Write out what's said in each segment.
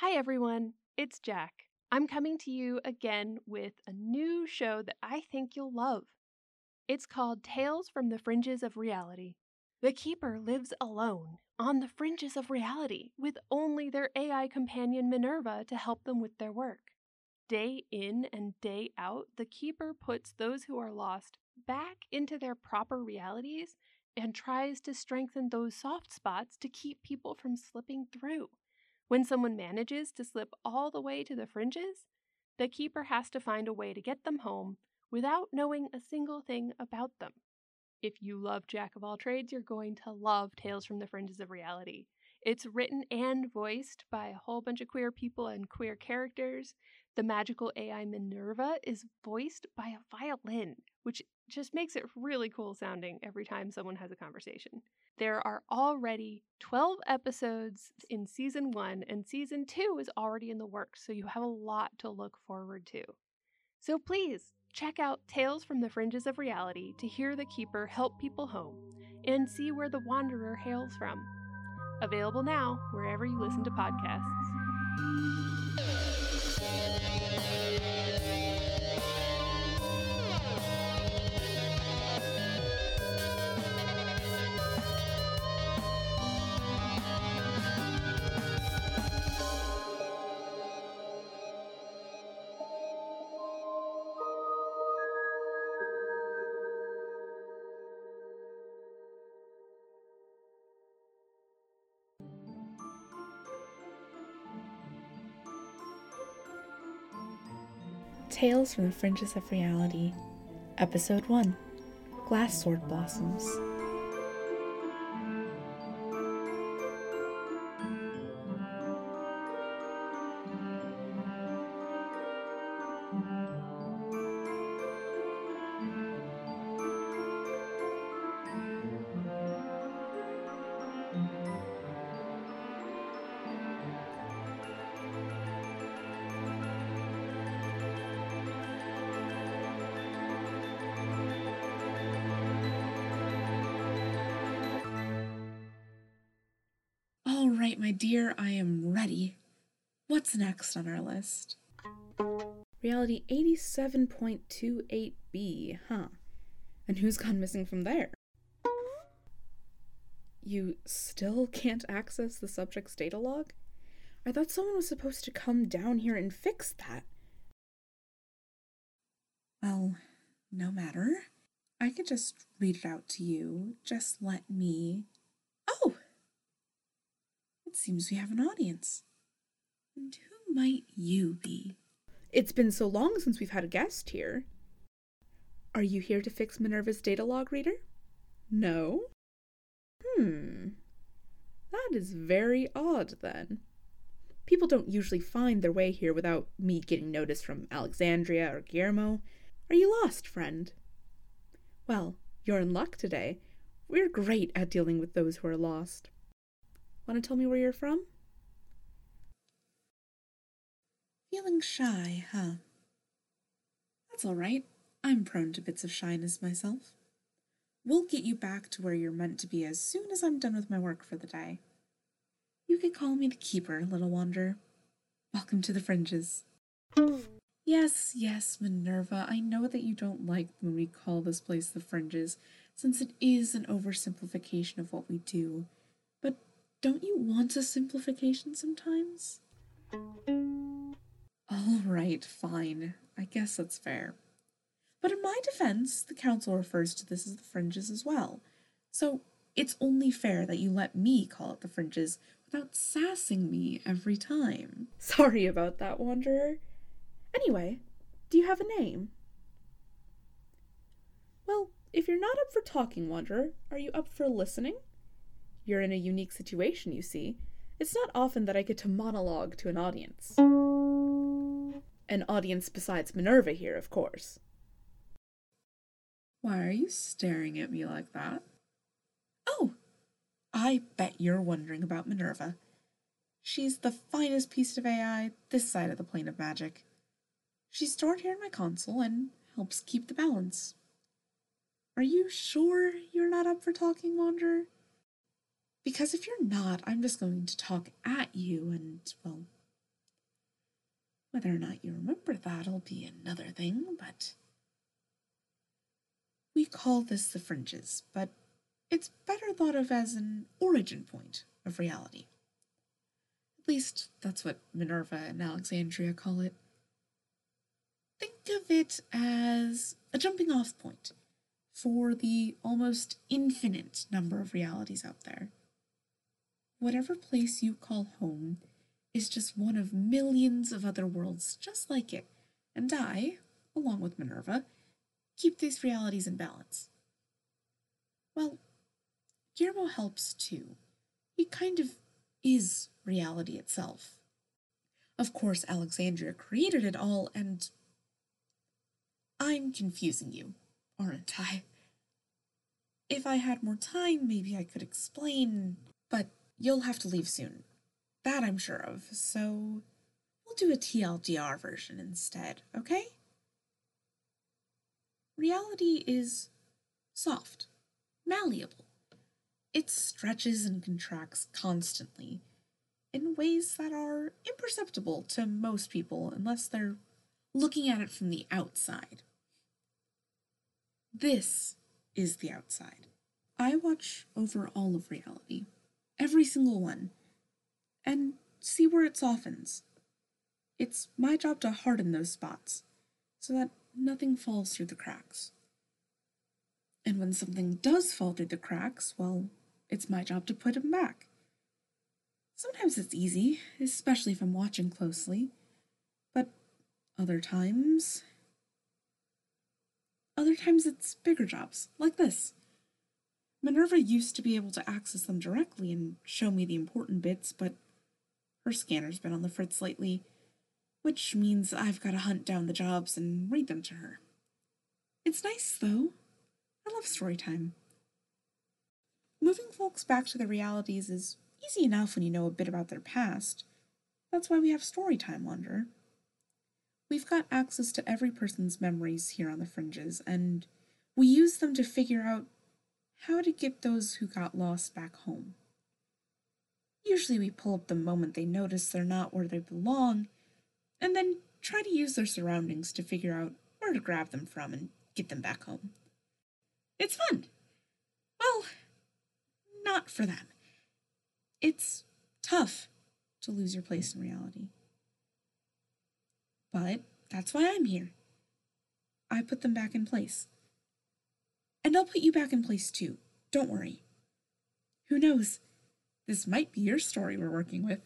Hi, everyone. It's Jack. I'm coming to you again with a new show that I think you'll love. It's called Tales from the Fringes of Reality. The Keeper lives alone on the fringes of reality with only their AI companion Minerva to help them with their work. Day in and day out, the Keeper puts those who are lost back into their proper realities and tries to strengthen those soft spots to keep people from slipping through. When someone manages to slip all the way to the fringes, the keeper has to find a way to get them home without knowing a single thing about them. If you love Jack of All Trades, you're going to love Tales from the Fringes of Reality. It's written and voiced by a whole bunch of queer people and queer characters. The magical AI Minerva is voiced by a violin, which just makes it really cool sounding every time someone has a conversation. There are already 12 episodes in season one, and season two is already in the works, so you have a lot to look forward to. So please check out Tales from the Fringes of Reality to hear the Keeper help people home and see where the Wanderer hails from. Available now wherever you listen to podcasts. Thank you. Tales from the Fringes of Reality, Episode 1 Glass Sword Blossoms. List? Reality 87.28b, huh? And who's gone missing from there? You still can't access the subject's data log? I thought someone was supposed to come down here and fix that. Well, no matter. I could just read it out to you. Just let me. Oh! It seems we have an audience. And who might you be? It's been so long since we've had a guest here. Are you here to fix Minerva's data log reader? No? Hmm. That is very odd then. People don't usually find their way here without me getting notice from Alexandria or Guillermo. Are you lost, friend? Well, you're in luck today. We're great at dealing with those who are lost. Want to tell me where you're from? Feeling shy, huh? That's all right. I'm prone to bits of shyness myself. We'll get you back to where you're meant to be as soon as I'm done with my work for the day. You can call me the Keeper, little wanderer. Welcome to the fringes. Yes, yes, Minerva, I know that you don't like when we call this place the fringes, since it is an oversimplification of what we do. But don't you want a simplification sometimes? All right, fine. I guess that's fair. But in my defense, the council refers to this as the fringes as well. So it's only fair that you let me call it the fringes without sassing me every time. Sorry about that, Wanderer. Anyway, do you have a name? Well, if you're not up for talking, Wanderer, are you up for listening? You're in a unique situation, you see. It's not often that I get to monologue to an audience. An audience besides Minerva here, of course. Why are you staring at me like that? Oh, I bet you're wondering about Minerva. She's the finest piece of AI this side of the plane of magic. She's stored here in my console and helps keep the balance. Are you sure you're not up for talking, Wanderer? Because if you're not, I'm just going to talk at you and, well, Whether or not you remember that'll be another thing, but we call this the fringes, but it's better thought of as an origin point of reality. At least that's what Minerva and Alexandria call it. Think of it as a jumping off point for the almost infinite number of realities out there. Whatever place you call home is just one of millions of other worlds just like it, and I, along with Minerva, keep these realities in balance. Well, Guillermo helps too. He kind of is reality itself. Of course, Alexandria created it all, and I'm confusing you, aren't I? If I had more time, maybe I could explain, but you'll have to leave soon. That I'm sure of, so we'll do a TLDR version instead, okay? Reality is soft, malleable. It stretches and contracts constantly in ways that are imperceptible to most people unless they're looking at it from the outside. This is the outside. I watch over all of reality, every single one, and see where it softens. It's my job to harden those spots so that nothing falls through the cracks. And when something does fall through the cracks, well, it's my job to put them back. Sometimes it's easy, especially if I'm watching closely, but other times. Other times it's bigger jobs, like this. Minerva used to be able to access them directly and show me the important bits, but her scanner's been on the fritz lately, which means I've got to hunt down the jobs and read them to her. It's nice, though. I love story time. Moving folks back to their realities is easy enough when you know a bit about their past. That's why we have Storytime Wanderer. We've got access to every person's memories here on the fringes, and we use them to figure out how to get those who got lost back home. Usually, we pull up the moment they notice they're not where they belong, and then try to use their surroundings to figure out where to grab them from and get them back home. It's fun. Well, not for them. It's tough to lose your place in reality. But that's why I'm here. I put them back in place. And I'll put you back in place too. Don't worry. Who knows? This might be your story we're working with.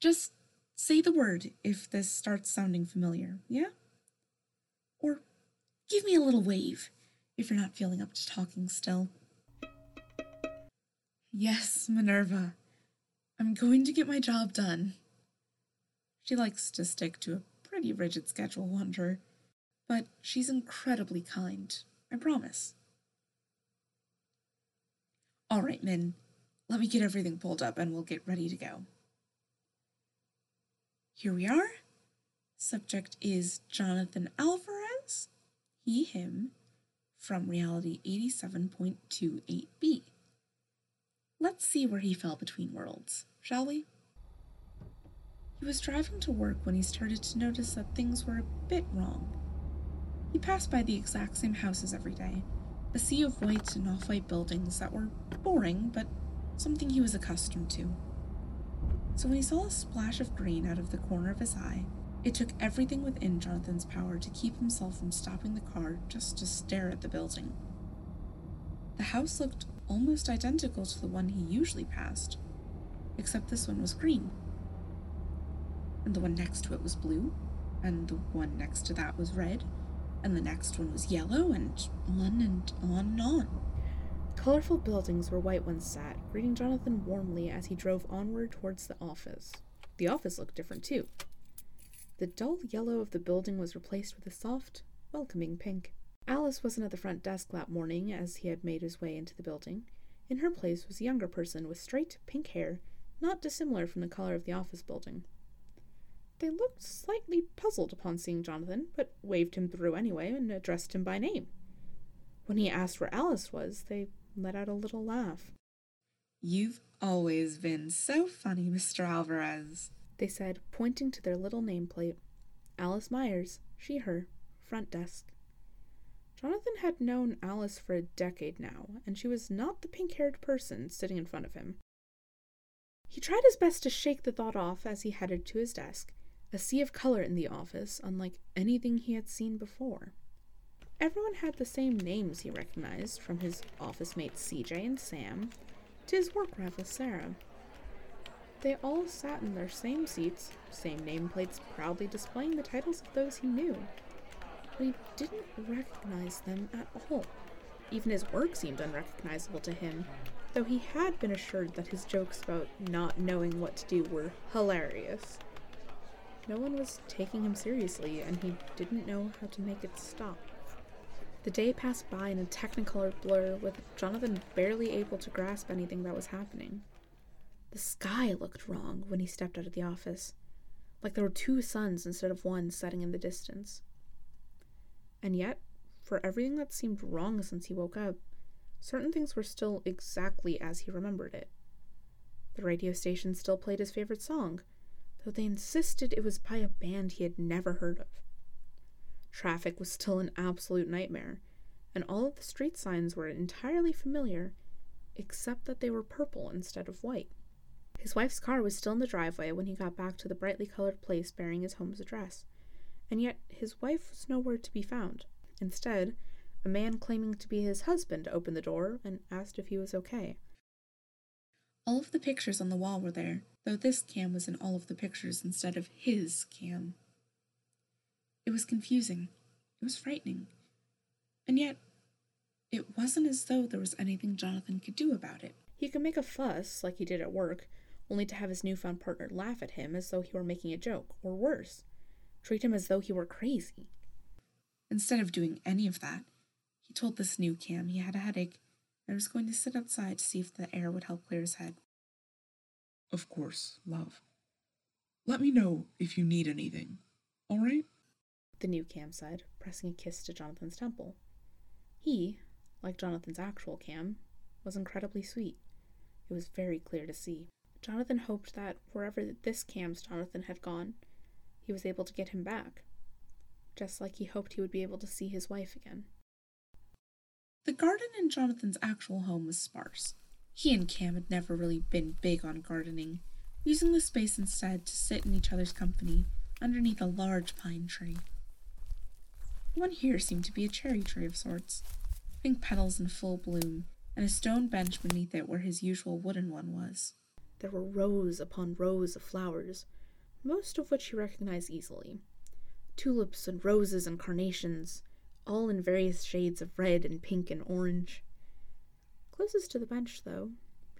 Just say the word if this starts sounding familiar, yeah? Or give me a little wave if you're not feeling up to talking still. Yes, Minerva. I'm going to get my job done. She likes to stick to a pretty rigid schedule, Wanderer, but she's incredibly kind, I promise. All right, Min, let me get everything pulled up and we'll get ready to go. Here we are. Subject is Jonathan Alvarez, he, him, from Reality 87.28b. Let's see where he fell between worlds, shall we? He was driving to work when he started to notice that things were a bit wrong. He passed by the exact same houses every day, a sea of white and off white buildings that were boring, but something he was accustomed to. So when he saw a splash of green out of the corner of his eye, it took everything within Jonathan's power to keep himself from stopping the car just to stare at the building. The house looked almost identical to the one he usually passed, except this one was green. And the one next to it was blue, and the one next to that was red, and the next one was yellow, and on and on and on. Colorful buildings where white ones sat, greeting Jonathan warmly as he drove onward towards the office. The office looked different too. The dull yellow of the building was replaced with a soft, welcoming pink. Alice wasn't at the front desk that morning as he had made his way into the building. In her place was a younger person with straight pink hair, not dissimilar from the color of the office building. They looked slightly puzzled upon seeing Jonathan, but waved him through anyway and addressed him by name. When he asked where Alice was, they let out a little laugh. You've always been so funny, Mr. Alvarez. they said, pointing to their little nameplate. Alice Myers, she, her, front desk. Jonathan had known Alice for a decade now, and she was not the pink haired person sitting in front of him. He tried his best to shake the thought off as he headed to his desk, a sea of color in the office, unlike anything he had seen before. Everyone had the same names he recognized, from his office mates CJ and Sam to his work rival Sarah. They all sat in their same seats, same nameplates proudly displaying the titles of those he knew. But he didn't recognize them at all. Even his work seemed unrecognizable to him, though he had been assured that his jokes about not knowing what to do were hilarious. No one was taking him seriously, and he didn't know how to make it stop. The day passed by in a technicolor blur, with Jonathan barely able to grasp anything that was happening. The sky looked wrong when he stepped out of the office, like there were two suns instead of one setting in the distance. And yet, for everything that seemed wrong since he woke up, certain things were still exactly as he remembered it. The radio station still played his favorite song, though they insisted it was by a band he had never heard of. Traffic was still an absolute nightmare, and all of the street signs were entirely familiar, except that they were purple instead of white. His wife's car was still in the driveway when he got back to the brightly colored place bearing his home's address, and yet his wife was nowhere to be found. Instead, a man claiming to be his husband opened the door and asked if he was okay. All of the pictures on the wall were there, though this cam was in all of the pictures instead of his cam. It was confusing. It was frightening. And yet, it wasn't as though there was anything Jonathan could do about it. He could make a fuss, like he did at work, only to have his newfound partner laugh at him as though he were making a joke, or worse, treat him as though he were crazy. Instead of doing any of that, he told this new Cam he had a headache and was going to sit outside to see if the air would help clear his head. Of course, love. Let me know if you need anything, all right? The new Cam said, pressing a kiss to Jonathan's temple. He, like Jonathan's actual Cam, was incredibly sweet. It was very clear to see. Jonathan hoped that wherever this Cam's Jonathan had gone, he was able to get him back, just like he hoped he would be able to see his wife again. The garden in Jonathan's actual home was sparse. He and Cam had never really been big on gardening, using the space instead to sit in each other's company underneath a large pine tree. One here seemed to be a cherry tree of sorts, pink petals in full bloom, and a stone bench beneath it where his usual wooden one was. There were rows upon rows of flowers, most of which he recognized easily tulips and roses and carnations, all in various shades of red and pink and orange. Closest to the bench, though,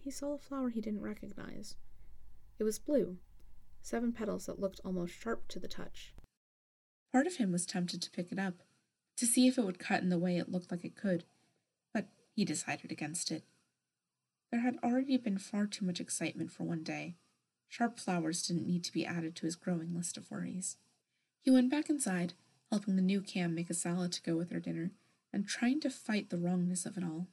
he saw a flower he didn't recognize. It was blue, seven petals that looked almost sharp to the touch. Part of him was tempted to pick it up, to see if it would cut in the way it looked like it could, but he decided against it. There had already been far too much excitement for one day. Sharp flowers didn't need to be added to his growing list of worries. He went back inside, helping the new Cam make a salad to go with her dinner, and trying to fight the wrongness of it all.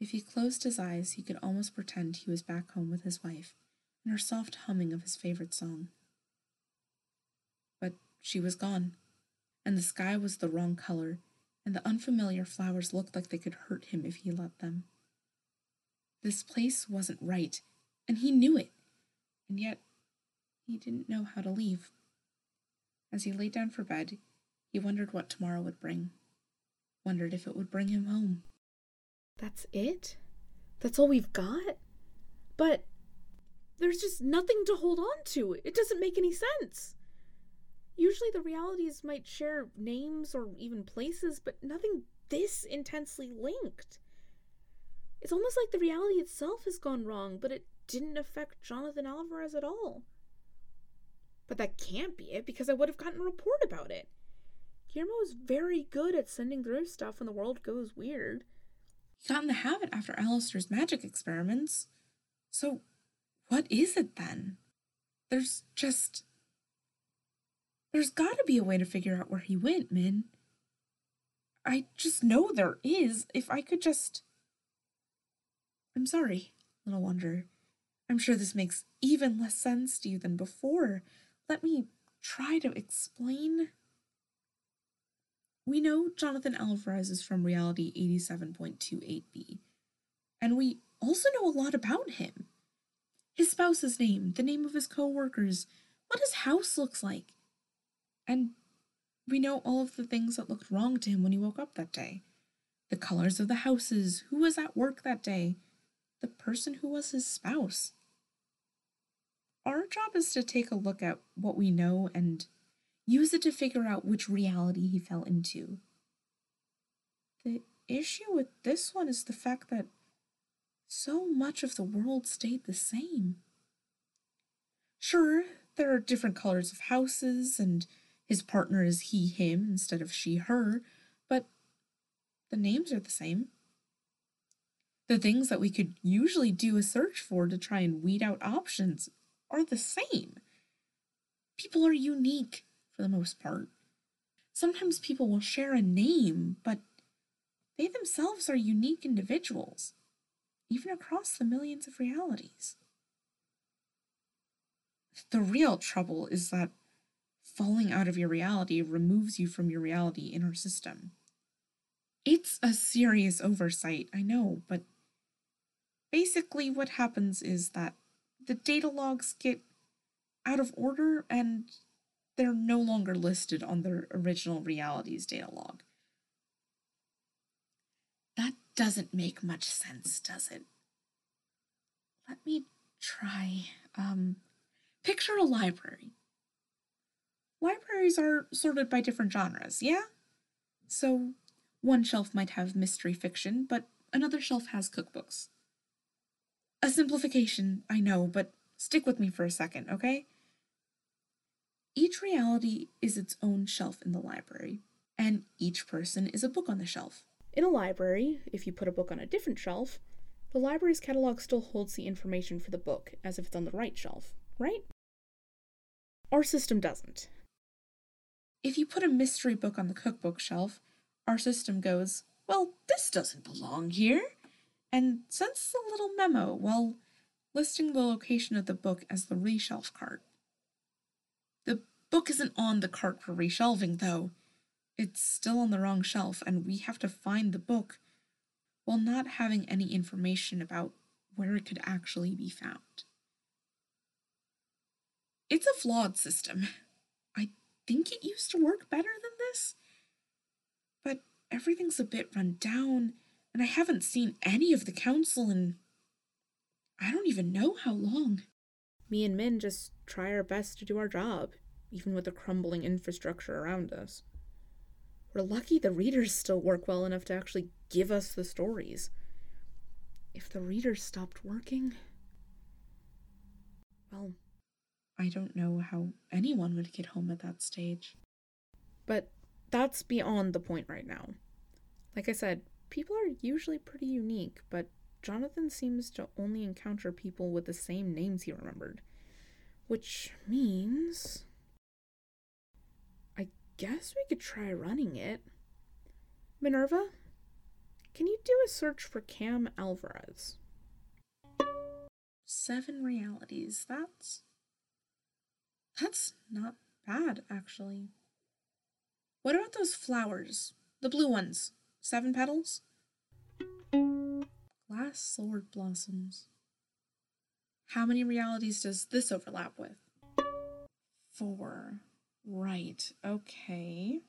If he closed his eyes, he could almost pretend he was back home with his wife and her soft humming of his favorite song. But she was gone, and the sky was the wrong color, and the unfamiliar flowers looked like they could hurt him if he let them. This place wasn't right, and he knew it, and yet he didn't know how to leave. As he lay down for bed, he wondered what tomorrow would bring, wondered if it would bring him home. That's it? That's all we've got? But there's just nothing to hold on to. It doesn't make any sense. Usually the realities might share names or even places, but nothing this intensely linked. It's almost like the reality itself has gone wrong, but it didn't affect Jonathan Alvarez at all. But that can't be it because I would have gotten a report about it. Guillermo is very good at sending through stuff when the world goes weird. He got in the habit after Alistair's magic experiments. So, what is it then? There's just. There's gotta be a way to figure out where he went, Min. I just know there is. If I could just. I'm sorry, little wonder. I'm sure this makes even less sense to you than before. Let me try to explain. We know Jonathan Alvarez is from Reality 87.28b, and we also know a lot about him. His spouse's name, the name of his co workers, what his house looks like. And we know all of the things that looked wrong to him when he woke up that day the colors of the houses, who was at work that day, the person who was his spouse. Our job is to take a look at what we know and use it to figure out which reality he fell into. The issue with this one is the fact that so much of the world stayed the same. Sure, there are different colors of houses, and his partner is he, him instead of she, her, but the names are the same. The things that we could usually do a search for to try and weed out options are the same. People are unique for the most part. Sometimes people will share a name, but they themselves are unique individuals, even across the millions of realities. The real trouble is that falling out of your reality removes you from your reality in our system. It's a serious oversight, I know, but basically what happens is that the data logs get out of order and they're no longer listed on their original realities data log. That doesn't make much sense, does it? Let me try. Um, picture a library. Libraries are sorted by different genres, yeah? So one shelf might have mystery fiction, but another shelf has cookbooks. A simplification, I know, but stick with me for a second, okay? Each reality is its own shelf in the library, and each person is a book on the shelf. In a library, if you put a book on a different shelf, the library's catalog still holds the information for the book as if it's on the right shelf, right? Our system doesn't. If you put a mystery book on the cookbook shelf, our system goes, Well, this doesn't belong here, and sends a little memo while listing the location of the book as the reshelf cart. Book isn't on the cart for reshelving, though. It's still on the wrong shelf, and we have to find the book while not having any information about where it could actually be found. It's a flawed system. I think it used to work better than this, but everything's a bit run down, and I haven't seen any of the council in I don't even know how long. Me and Min just try our best to do our job, even with the crumbling infrastructure around us. We're lucky the readers still work well enough to actually give us the stories. If the readers stopped working, well, I don't know how anyone would get home at that stage. But that's beyond the point right now. Like I said, people are usually pretty unique, but Jonathan seems to only encounter people with the same names he remembered. Which means. Guess we could try running it. Minerva, can you do a search for Cam Alvarez? Seven realities. That's. That's not bad, actually. What about those flowers? The blue ones? Seven petals? Glass sword blossoms. How many realities does this overlap with? Four. Right, okay.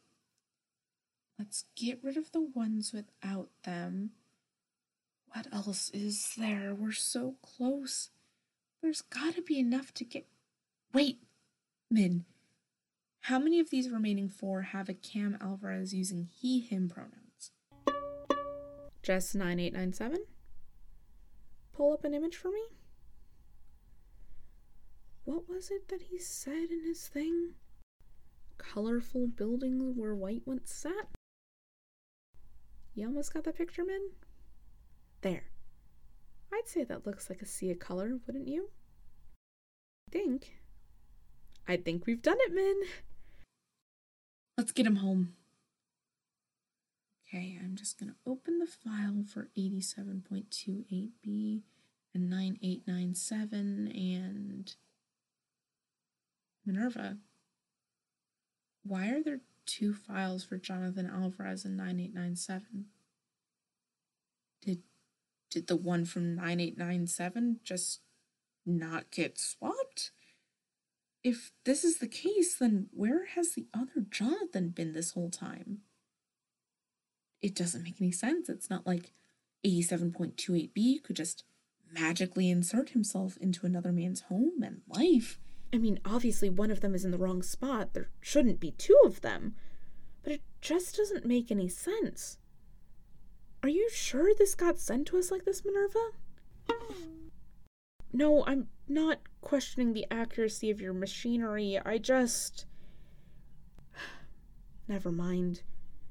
Let's get rid of the ones without them. What else is there? We're so close. There's gotta be enough to get. Wait, Min. How many of these remaining four have a Cam Alvarez using he, him pronouns? Jess9897? pull up an image for me? What was it that he said in his thing? Colorful buildings where white once sat? You almost got that picture, Min? There. I'd say that looks like a sea of color, wouldn't you? I think. I think we've done it, Min. Let's get him home. Okay, I'm just going to open the file for 87.28b and 9897 and Minerva. Why are there two files for Jonathan Alvarez in 9897? Did did the one from 9897 just not get swapped? If this is the case, then where has the other Jonathan been this whole time? It doesn't make any sense. It's not like 87.28b could just magically insert himself into another man's home and life. I mean, obviously, one of them is in the wrong spot. There shouldn't be two of them. But it just doesn't make any sense. Are you sure this got sent to us like this, Minerva? No, I'm not questioning the accuracy of your machinery. I just. Never mind.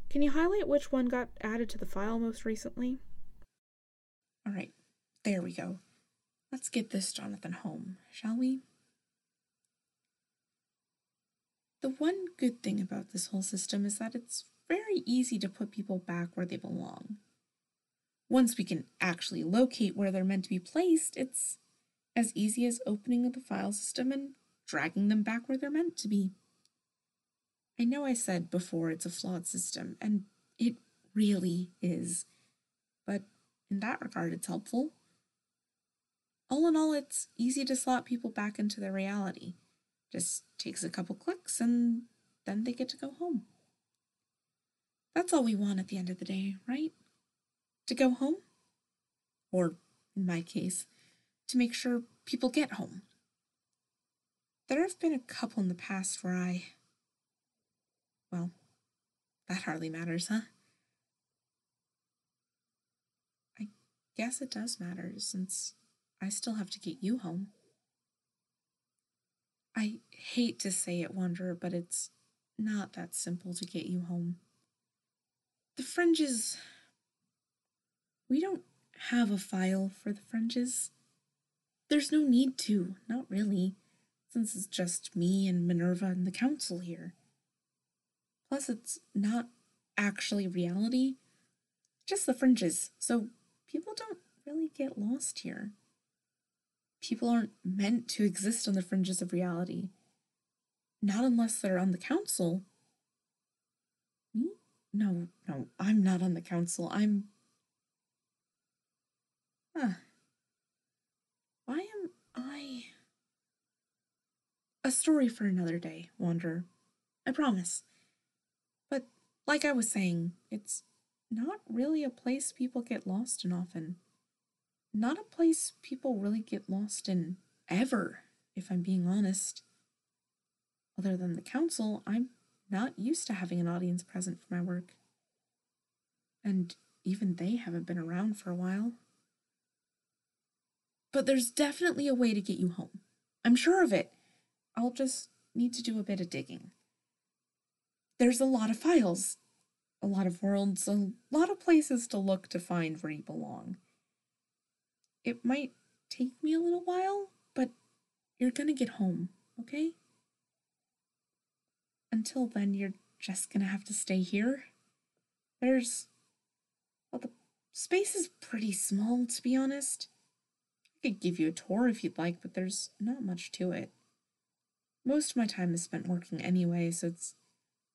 Can you highlight which one got added to the file most recently? All right, there we go. Let's get this Jonathan home, shall we? The one good thing about this whole system is that it's very easy to put people back where they belong. Once we can actually locate where they're meant to be placed, it's as easy as opening the file system and dragging them back where they're meant to be. I know I said before it's a flawed system, and it really is, but in that regard, it's helpful. All in all, it's easy to slot people back into their reality. Just takes a couple clicks and then they get to go home. That's all we want at the end of the day, right? To go home? Or, in my case, to make sure people get home. There have been a couple in the past where I. Well, that hardly matters, huh? I guess it does matter since I still have to get you home. I hate to say it, Wanderer, but it's not that simple to get you home. The fringes. We don't have a file for the fringes. There's no need to, not really, since it's just me and Minerva and the council here. Plus, it's not actually reality, just the fringes, so people don't really get lost here. People aren't meant to exist on the fringes of reality. Not unless they're on the council. Me? No, no, I'm not on the council. I'm. Huh. Why am I. A story for another day, Wanderer. I promise. But, like I was saying, it's not really a place people get lost in often. Not a place people really get lost in ever, if I'm being honest. Other than the council, I'm not used to having an audience present for my work. And even they haven't been around for a while. But there's definitely a way to get you home. I'm sure of it. I'll just need to do a bit of digging. There's a lot of files, a lot of worlds, a lot of places to look to find where you belong. It might take me a little while, but you're gonna get home, okay? Until then, you're just gonna have to stay here. There's. Well, the space is pretty small, to be honest. I could give you a tour if you'd like, but there's not much to it. Most of my time is spent working anyway, so it's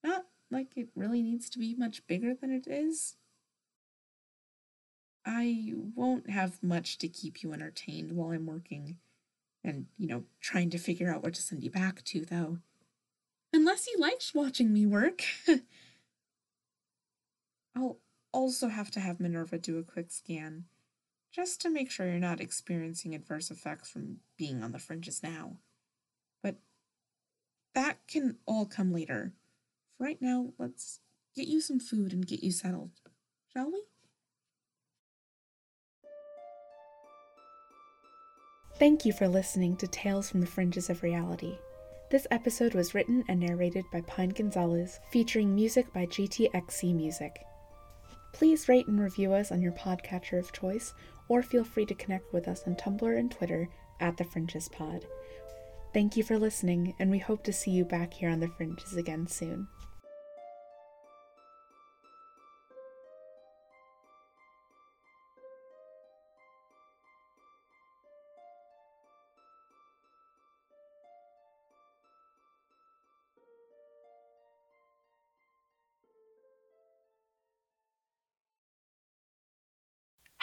not like it really needs to be much bigger than it is. I won't have much to keep you entertained while I'm working and, you know, trying to figure out what to send you back to, though. Unless you liked watching me work. I'll also have to have Minerva do a quick scan just to make sure you're not experiencing adverse effects from being on the fringes now. But that can all come later. For right now, let's get you some food and get you settled, shall we? Thank you for listening to Tales from the Fringes of Reality. This episode was written and narrated by Pine Gonzalez, featuring music by GTXC Music. Please rate and review us on your podcatcher of choice or feel free to connect with us on Tumblr and Twitter at The Fringes Pod. Thank you for listening, and we hope to see you back here on The Fringes again soon.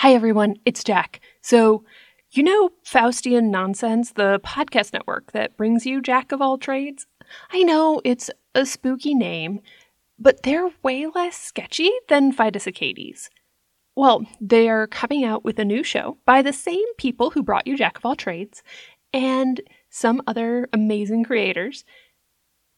Hi, everyone. It's Jack. So, you know Faustian Nonsense, the podcast network that brings you Jack of all trades? I know it's a spooky name, but they're way less sketchy than Fidus Acades. Well, they are coming out with a new show by the same people who brought you Jack of all trades and some other amazing creators.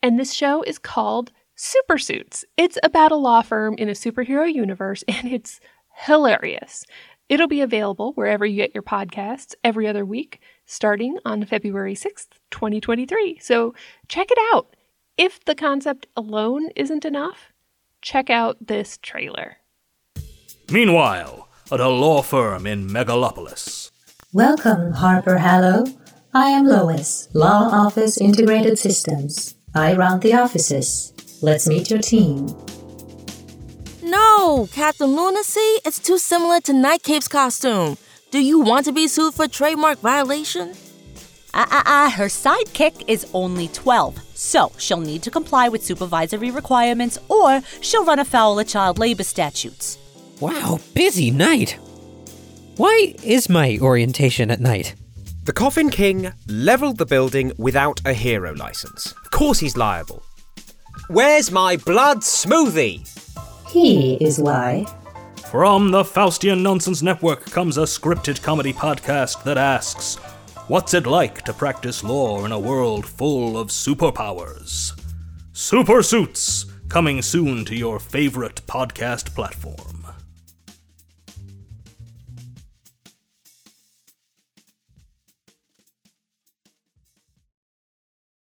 And this show is called Super Suits. It's about a law firm in a superhero universe, and it's hilarious. It'll be available wherever you get your podcasts every other week, starting on February 6th, 2023. So check it out. If the concept alone isn't enough, check out this trailer. Meanwhile, at a law firm in Megalopolis. Welcome, Harper Hallow. I am Lois, Law Office Integrated Systems. I run the offices. Let's meet your team. No, Captain Lunacy, it's too similar to Nightcape's costume. Do you want to be sued for trademark violation? Ah, ah, ah, her sidekick is only 12, so she'll need to comply with supervisory requirements or she'll run afoul of child labor statutes. Wow, busy night. Why is my orientation at night? The Coffin King leveled the building without a hero license. Of course he's liable. Where's my blood smoothie? He is why. From the Faustian Nonsense Network comes a scripted comedy podcast that asks, What's it like to practice law in a world full of superpowers? Super Suits, coming soon to your favorite podcast platform.